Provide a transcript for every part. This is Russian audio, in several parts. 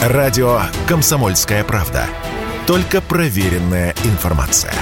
Радио «Комсомольская правда». Только проверенная информация.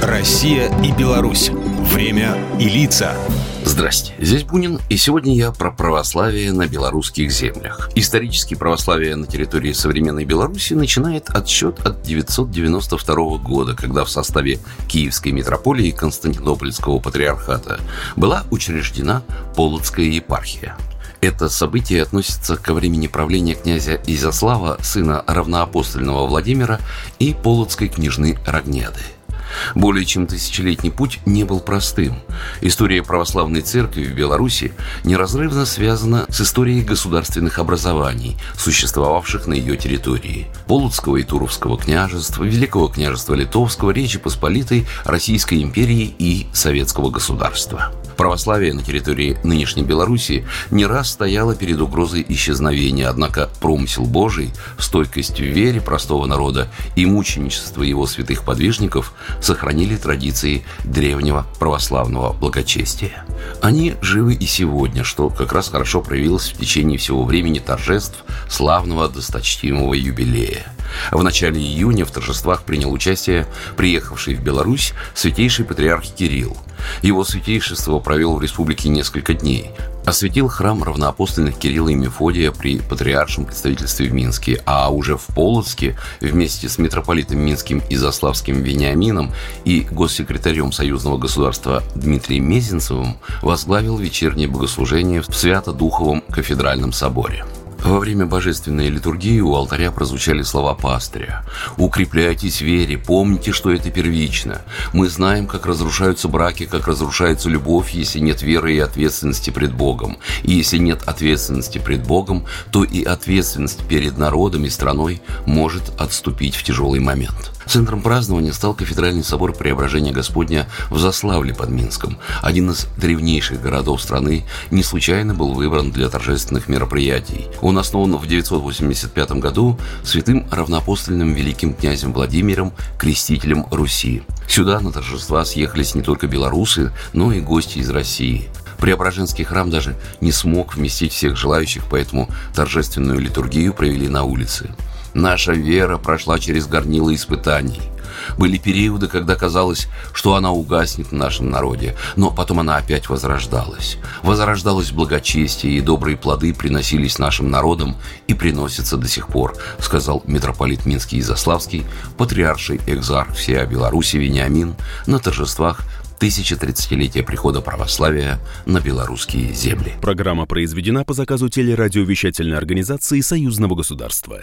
Россия и Беларусь. Время и лица. Здрасте, здесь Бунин, и сегодня я про православие на белорусских землях. Исторически православие на территории современной Беларуси начинает отсчет от 992 года, когда в составе Киевской митрополии и Константинопольского патриархата была учреждена Полоцкая епархия. Это событие относится ко времени правления князя Изяслава, сына равноапостольного Владимира и полоцкой княжны Рогняды – более чем тысячелетний путь не был простым. История православной церкви в Беларуси неразрывно связана с историей государственных образований, существовавших на ее территории. Полоцкого и Туровского княжества, Великого княжества Литовского, Речи Посполитой, Российской империи и Советского государства. Православие на территории нынешней Беларуси не раз стояло перед угрозой исчезновения, однако промысел Божий, стойкость в вере простого народа и мученичество его святых подвижников сохранили традиции древнего православного благочестия. Они живы и сегодня, что как раз хорошо проявилось в течение всего времени торжеств славного досточтимого юбилея. В начале июня в торжествах принял участие приехавший в Беларусь святейший патриарх Кирилл. Его святейшество провел в республике несколько дней. Осветил храм равноапостольных Кирилла и Мефодия при патриаршем представительстве в Минске, а уже в Полоцке вместе с митрополитом Минским и Заславским Вениамином и госсекретарем союзного государства Дмитрием Мезенцевым возглавил вечернее богослужение в Свято-Духовом кафедральном соборе. Во время божественной литургии у алтаря прозвучали слова пастыря. «Укрепляйтесь в вере, помните, что это первично. Мы знаем, как разрушаются браки, как разрушается любовь, если нет веры и ответственности пред Богом. И если нет ответственности пред Богом, то и ответственность перед народом и страной может отступить в тяжелый момент». Центром празднования стал кафедральный собор Преображения Господня в Заславле под Минском. Один из древнейших городов страны не случайно был выбран для торжественных мероприятий. Он основан в 985 году святым равноапостольным великим князем Владимиром, крестителем Руси. Сюда на торжества съехались не только белорусы, но и гости из России. Преображенский храм даже не смог вместить всех желающих, поэтому торжественную литургию провели на улице. Наша вера прошла через горнило испытаний. Были периоды, когда казалось, что она угаснет в нашем народе, но потом она опять возрождалась. Возрождалось благочестие, и добрые плоды приносились нашим народам и приносятся до сих пор, сказал митрополит Минский и Заславский, патриарший экзарх всея Беларуси Вениамин на торжествах 1030-летия прихода православия на белорусские земли. Программа произведена по заказу телерадиовещательной организации Союзного государства.